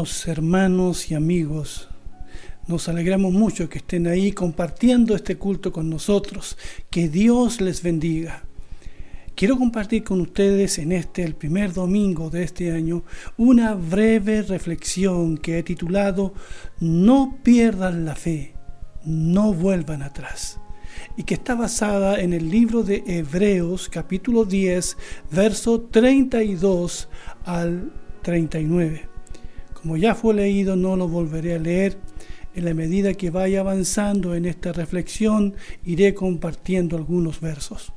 Hermanos y amigos, nos alegramos mucho que estén ahí compartiendo este culto con nosotros. Que Dios les bendiga. Quiero compartir con ustedes en este, el primer domingo de este año, una breve reflexión que he titulado No pierdan la fe, no vuelvan atrás y que está basada en el libro de Hebreos capítulo 10, verso 32 al 39. Como ya fue leído, no lo volveré a leer. En la medida que vaya avanzando en esta reflexión, iré compartiendo algunos versos.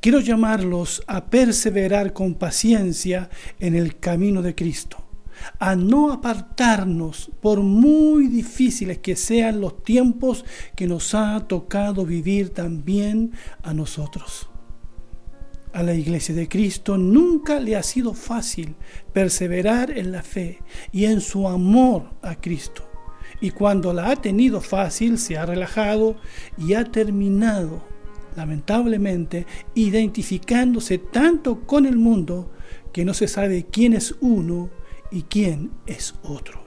Quiero llamarlos a perseverar con paciencia en el camino de Cristo, a no apartarnos por muy difíciles que sean los tiempos que nos ha tocado vivir también a nosotros a la iglesia de Cristo nunca le ha sido fácil perseverar en la fe y en su amor a Cristo. Y cuando la ha tenido fácil, se ha relajado y ha terminado, lamentablemente, identificándose tanto con el mundo que no se sabe quién es uno y quién es otro.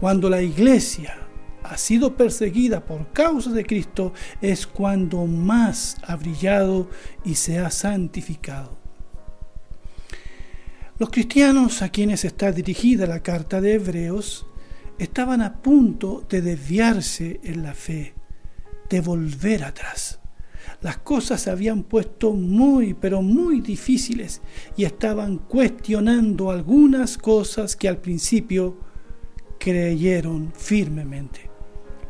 Cuando la iglesia ha sido perseguida por causa de Cristo es cuando más ha brillado y se ha santificado. Los cristianos a quienes está dirigida la carta de Hebreos estaban a punto de desviarse en la fe, de volver atrás. Las cosas se habían puesto muy, pero muy difíciles y estaban cuestionando algunas cosas que al principio creyeron firmemente.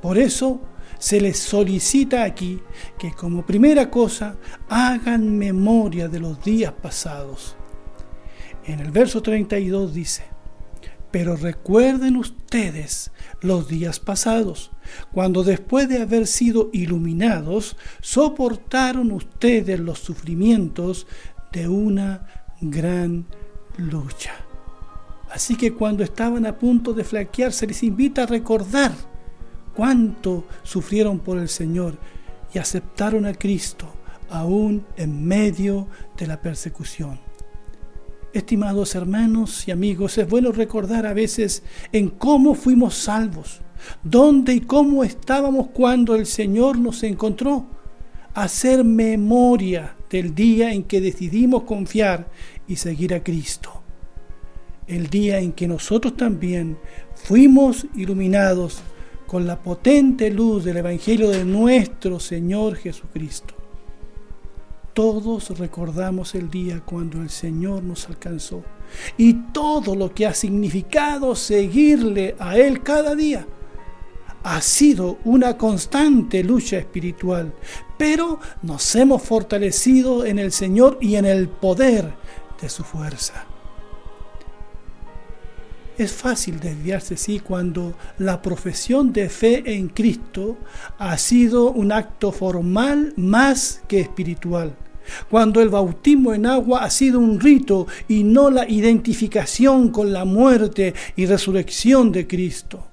Por eso se les solicita aquí que como primera cosa hagan memoria de los días pasados. En el verso 32 dice, pero recuerden ustedes los días pasados, cuando después de haber sido iluminados, soportaron ustedes los sufrimientos de una gran lucha. Así que cuando estaban a punto de flaquear, se les invita a recordar cuánto sufrieron por el Señor y aceptaron a Cristo aún en medio de la persecución. Estimados hermanos y amigos, es bueno recordar a veces en cómo fuimos salvos, dónde y cómo estábamos cuando el Señor nos encontró, hacer memoria del día en que decidimos confiar y seguir a Cristo, el día en que nosotros también fuimos iluminados con la potente luz del Evangelio de nuestro Señor Jesucristo. Todos recordamos el día cuando el Señor nos alcanzó y todo lo que ha significado seguirle a Él cada día. Ha sido una constante lucha espiritual, pero nos hemos fortalecido en el Señor y en el poder de su fuerza. Es fácil desviarse, sí, cuando la profesión de fe en Cristo ha sido un acto formal más que espiritual. Cuando el bautismo en agua ha sido un rito y no la identificación con la muerte y resurrección de Cristo.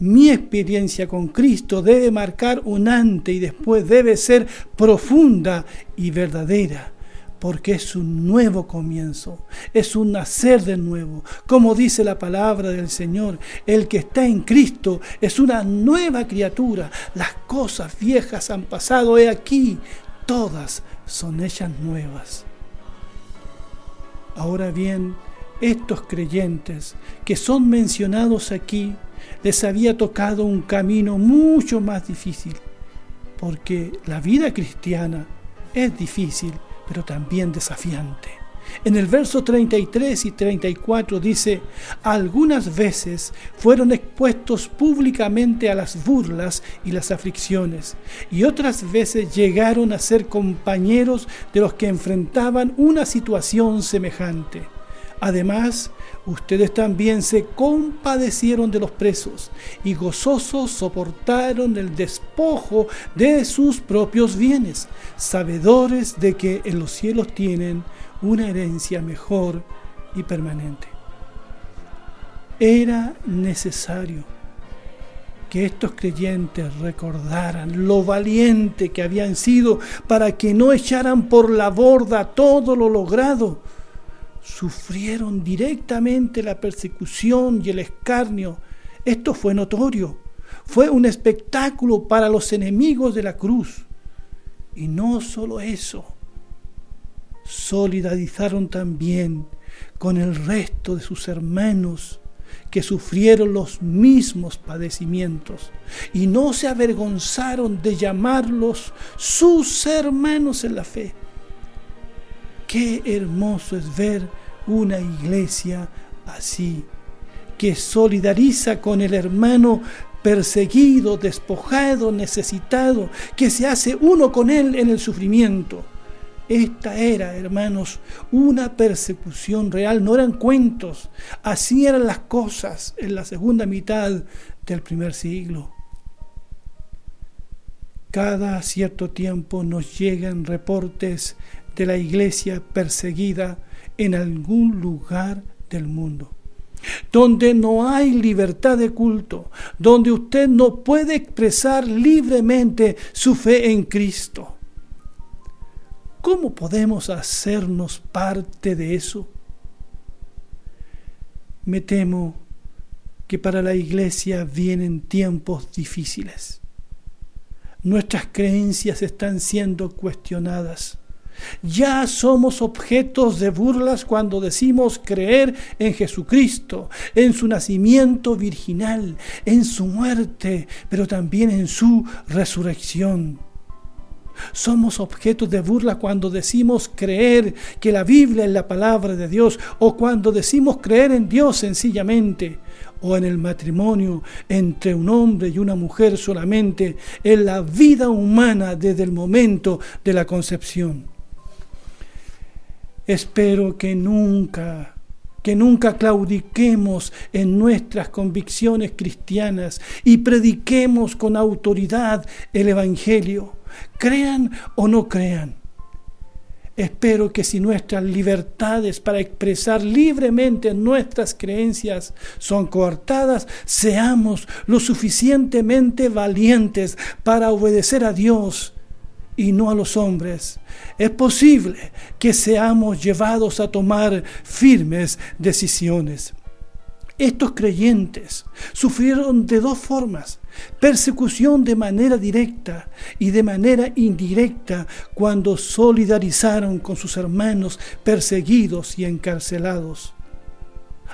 Mi experiencia con Cristo debe marcar un antes y después debe ser profunda y verdadera porque es un nuevo comienzo, es un nacer de nuevo. Como dice la palabra del Señor, el que está en Cristo es una nueva criatura. Las cosas viejas han pasado, he aquí, todas son ellas nuevas. Ahora bien, estos creyentes que son mencionados aquí, les había tocado un camino mucho más difícil, porque la vida cristiana es difícil pero también desafiante. En el verso 33 y 34 dice, algunas veces fueron expuestos públicamente a las burlas y las aflicciones, y otras veces llegaron a ser compañeros de los que enfrentaban una situación semejante. Además, ustedes también se compadecieron de los presos y gozosos soportaron el despojo de sus propios bienes, sabedores de que en los cielos tienen una herencia mejor y permanente. Era necesario que estos creyentes recordaran lo valiente que habían sido para que no echaran por la borda todo lo logrado sufrieron directamente la persecución y el escarnio. Esto fue notorio. Fue un espectáculo para los enemigos de la cruz. Y no solo eso, solidarizaron también con el resto de sus hermanos que sufrieron los mismos padecimientos y no se avergonzaron de llamarlos sus hermanos en la fe. Qué hermoso es ver una iglesia así, que solidariza con el hermano perseguido, despojado, necesitado, que se hace uno con él en el sufrimiento. Esta era, hermanos, una persecución real, no eran cuentos. Así eran las cosas en la segunda mitad del primer siglo. Cada cierto tiempo nos llegan reportes de la iglesia perseguida en algún lugar del mundo donde no hay libertad de culto, donde usted no puede expresar libremente su fe en Cristo. ¿Cómo podemos hacernos parte de eso? Me temo que para la iglesia vienen tiempos difíciles. Nuestras creencias están siendo cuestionadas. Ya somos objetos de burlas cuando decimos creer en Jesucristo, en su nacimiento virginal, en su muerte, pero también en su resurrección. Somos objetos de burla cuando decimos creer que la Biblia es la palabra de Dios o cuando decimos creer en Dios sencillamente o en el matrimonio entre un hombre y una mujer solamente en la vida humana desde el momento de la concepción. Espero que nunca que nunca claudiquemos en nuestras convicciones cristianas y prediquemos con autoridad el Evangelio crean o no crean. Espero que si nuestras libertades para expresar libremente nuestras creencias son coartadas, seamos lo suficientemente valientes para obedecer a Dios y no a los hombres. Es posible que seamos llevados a tomar firmes decisiones. Estos creyentes sufrieron de dos formas, persecución de manera directa y de manera indirecta cuando solidarizaron con sus hermanos perseguidos y encarcelados.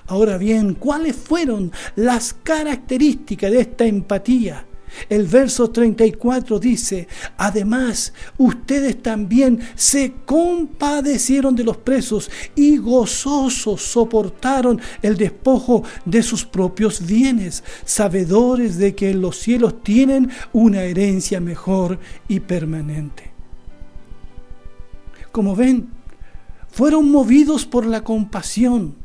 Ahora bien, ¿cuáles fueron las características de esta empatía? El verso 34 dice, además, ustedes también se compadecieron de los presos y gozosos soportaron el despojo de sus propios bienes, sabedores de que en los cielos tienen una herencia mejor y permanente. Como ven, fueron movidos por la compasión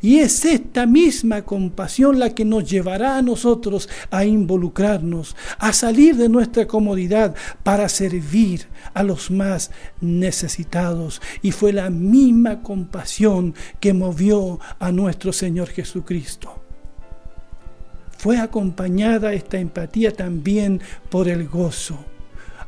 y es esta misma compasión la que nos llevará a nosotros a involucrarnos, a salir de nuestra comodidad para servir a los más necesitados. Y fue la misma compasión que movió a nuestro Señor Jesucristo. Fue acompañada esta empatía también por el gozo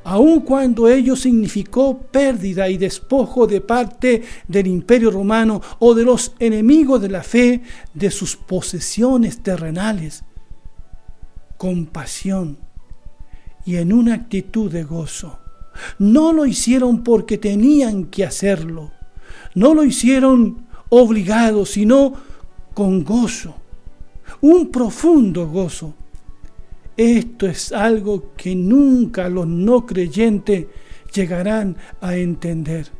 aun cuando ello significó pérdida y despojo de parte del imperio romano o de los enemigos de la fe de sus posesiones terrenales, compasión y en una actitud de gozo. No lo hicieron porque tenían que hacerlo, no lo hicieron obligados, sino con gozo, un profundo gozo esto es algo que nunca los no creyentes llegarán a entender.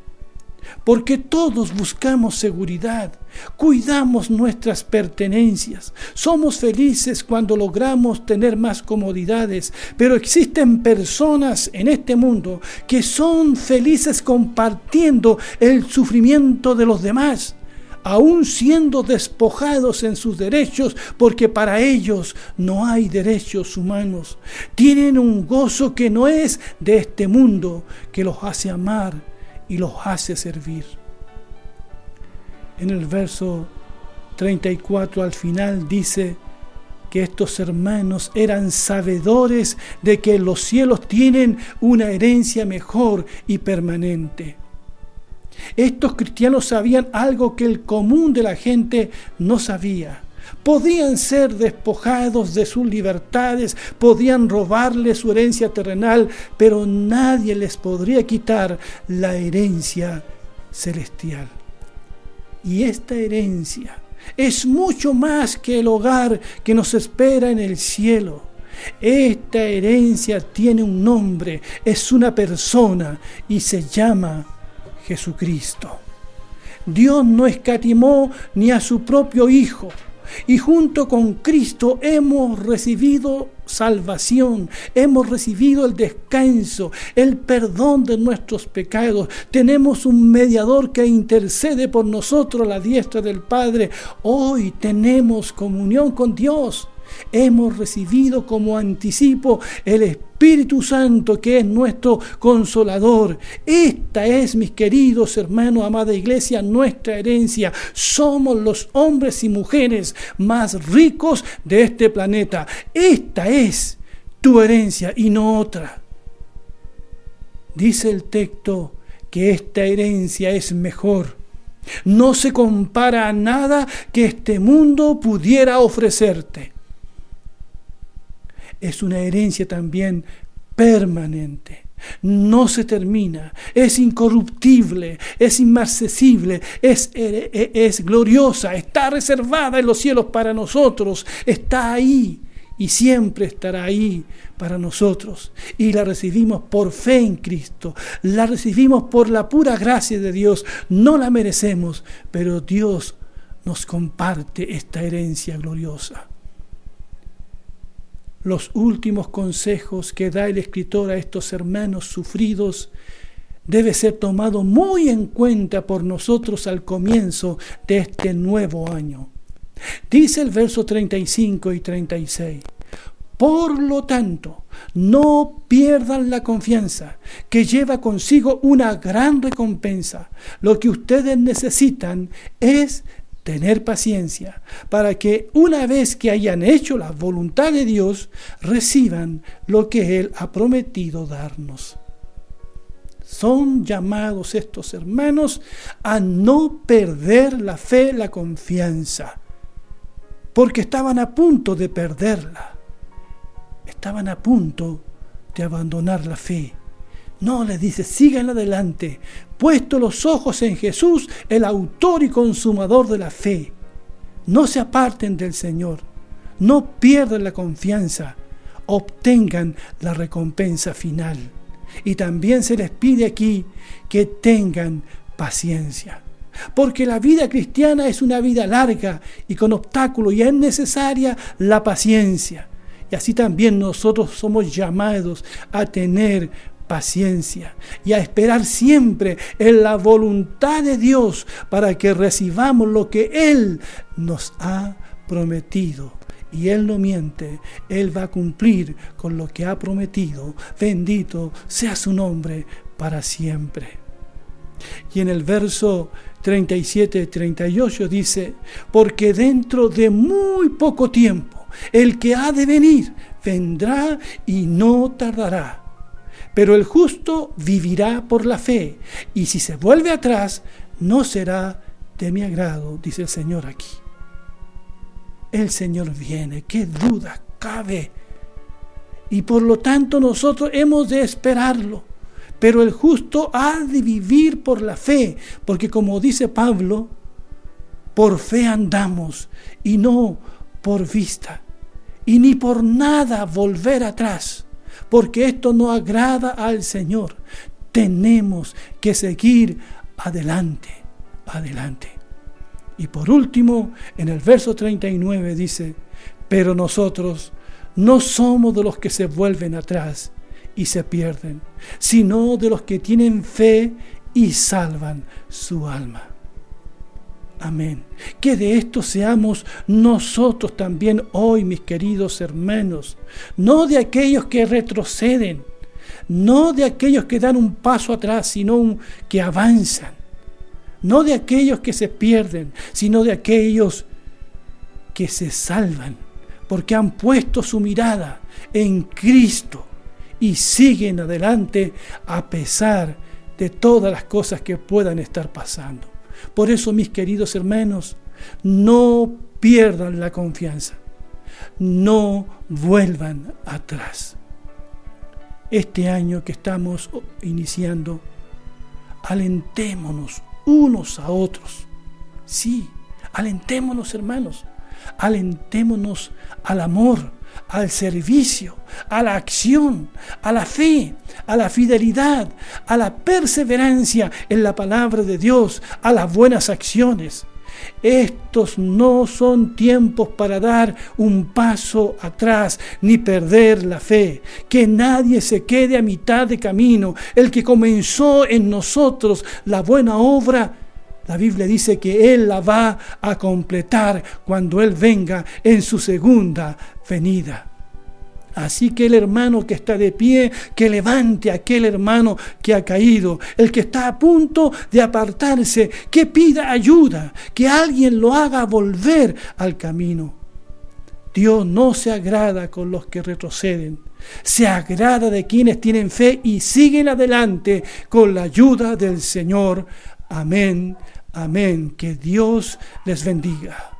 Porque todos buscamos seguridad, cuidamos nuestras pertenencias, somos felices cuando logramos tener más comodidades, pero existen personas en este mundo que son felices compartiendo el sufrimiento de los demás aún siendo despojados en sus derechos, porque para ellos no hay derechos humanos. Tienen un gozo que no es de este mundo, que los hace amar y los hace servir. En el verso 34 al final dice que estos hermanos eran sabedores de que los cielos tienen una herencia mejor y permanente. Estos cristianos sabían algo que el común de la gente no sabía. Podían ser despojados de sus libertades, podían robarle su herencia terrenal, pero nadie les podría quitar la herencia celestial. Y esta herencia es mucho más que el hogar que nos espera en el cielo. Esta herencia tiene un nombre, es una persona y se llama Jesucristo. Dios no escatimó ni a su propio Hijo y junto con Cristo hemos recibido salvación, hemos recibido el descanso, el perdón de nuestros pecados. Tenemos un mediador que intercede por nosotros a la diestra del Padre. Hoy tenemos comunión con Dios hemos recibido como anticipo el Espíritu Santo que es nuestro consolador. Esta es, mis queridos hermanos, amada iglesia, nuestra herencia. Somos los hombres y mujeres más ricos de este planeta. Esta es tu herencia y no otra. Dice el texto que esta herencia es mejor. No se compara a nada que este mundo pudiera ofrecerte es una herencia también permanente. No se termina, es incorruptible, es inmarcesible, es, e, es, gloriosa, está reservada en los cielos para nosotros, está ahí y siempre estará ahí para nosotros. Y la recibimos por fe en Cristo, la recibimos por la pura gracia de Dios, no la merecemos, pero Dios nos comparte esta herencia gloriosa los últimos consejos que da el escritor a estos hermanos sufridos debe ser tomado muy en cuenta por nosotros al comienzo de este nuevo año. Dice el verso 35 y 36. Por lo tanto, no pierdan la confianza, que lleva consigo una gran recompensa. Lo que ustedes necesitan es tener paciencia, para que una vez que hayan hecho la voluntad de Dios, reciban lo que Él ha prometido darnos. Son llamados estos hermanos a no perder la fe, la confianza, porque estaban a punto de perderla, estaban a punto de abandonar la fe. No, les dice, sigan adelante, puesto los ojos en Jesús, el autor y consumador de la fe. No se aparten del Señor, no pierdan la confianza, obtengan la recompensa final. Y también se les pide aquí que tengan paciencia. Porque la vida cristiana es una vida larga y con obstáculos y es necesaria la paciencia. Y así también nosotros somos llamados a tener paciencia y a esperar siempre en la voluntad de Dios para que recibamos lo que Él nos ha prometido. Y Él no miente, Él va a cumplir con lo que ha prometido. Bendito sea su nombre para siempre. Y en el verso 37-38 dice, porque dentro de muy poco tiempo el que ha de venir vendrá y no tardará pero el justo vivirá por la fe, y si se vuelve atrás, no será de mi agrado, dice el Señor aquí. El Señor viene, qué duda cabe. Y por lo tanto nosotros hemos de esperarlo. Pero el justo ha de vivir por la fe, porque como dice Pablo, por fe andamos y no por vista, y ni por nada volver atrás porque esto no agrada al Señor. Tenemos que seguir adelante, adelante. Y por último, en el verso 39 dice, pero nosotros no somos de los que se vuelven atrás y se pierden, sino de los que tienen fe y salvan su alma. Amén. Que de esto seamos nosotros también hoy, mis queridos hermanos. No de aquellos que retroceden, no de aquellos que dan un paso atrás, sino que avanzan. No de aquellos que se pierden, sino de aquellos que se salvan, porque han puesto su mirada en Cristo y siguen adelante a pesar de todas las cosas que puedan estar pasando. Por eso, mis queridos hermanos, no pierdan la confianza, no vuelvan atrás. Este año que estamos iniciando, alentémonos unos a otros. Sí, alentémonos hermanos, alentémonos al amor, al servicio, a la acción, a la fe, a la fidelidad, a la perseverancia en la palabra de Dios, a las buenas acciones. Estos no son tiempos para dar un paso atrás ni perder la fe. Que nadie se quede a mitad de camino. El que comenzó en nosotros la buena obra, la Biblia dice que Él la va a completar cuando Él venga en su segunda venida. Así que el hermano que está de pie, que levante a aquel hermano que ha caído, el que está a punto de apartarse, que pida ayuda, que alguien lo haga volver al camino. Dios no se agrada con los que retroceden, se agrada de quienes tienen fe y siguen adelante con la ayuda del Señor. Amén, amén. Que Dios les bendiga.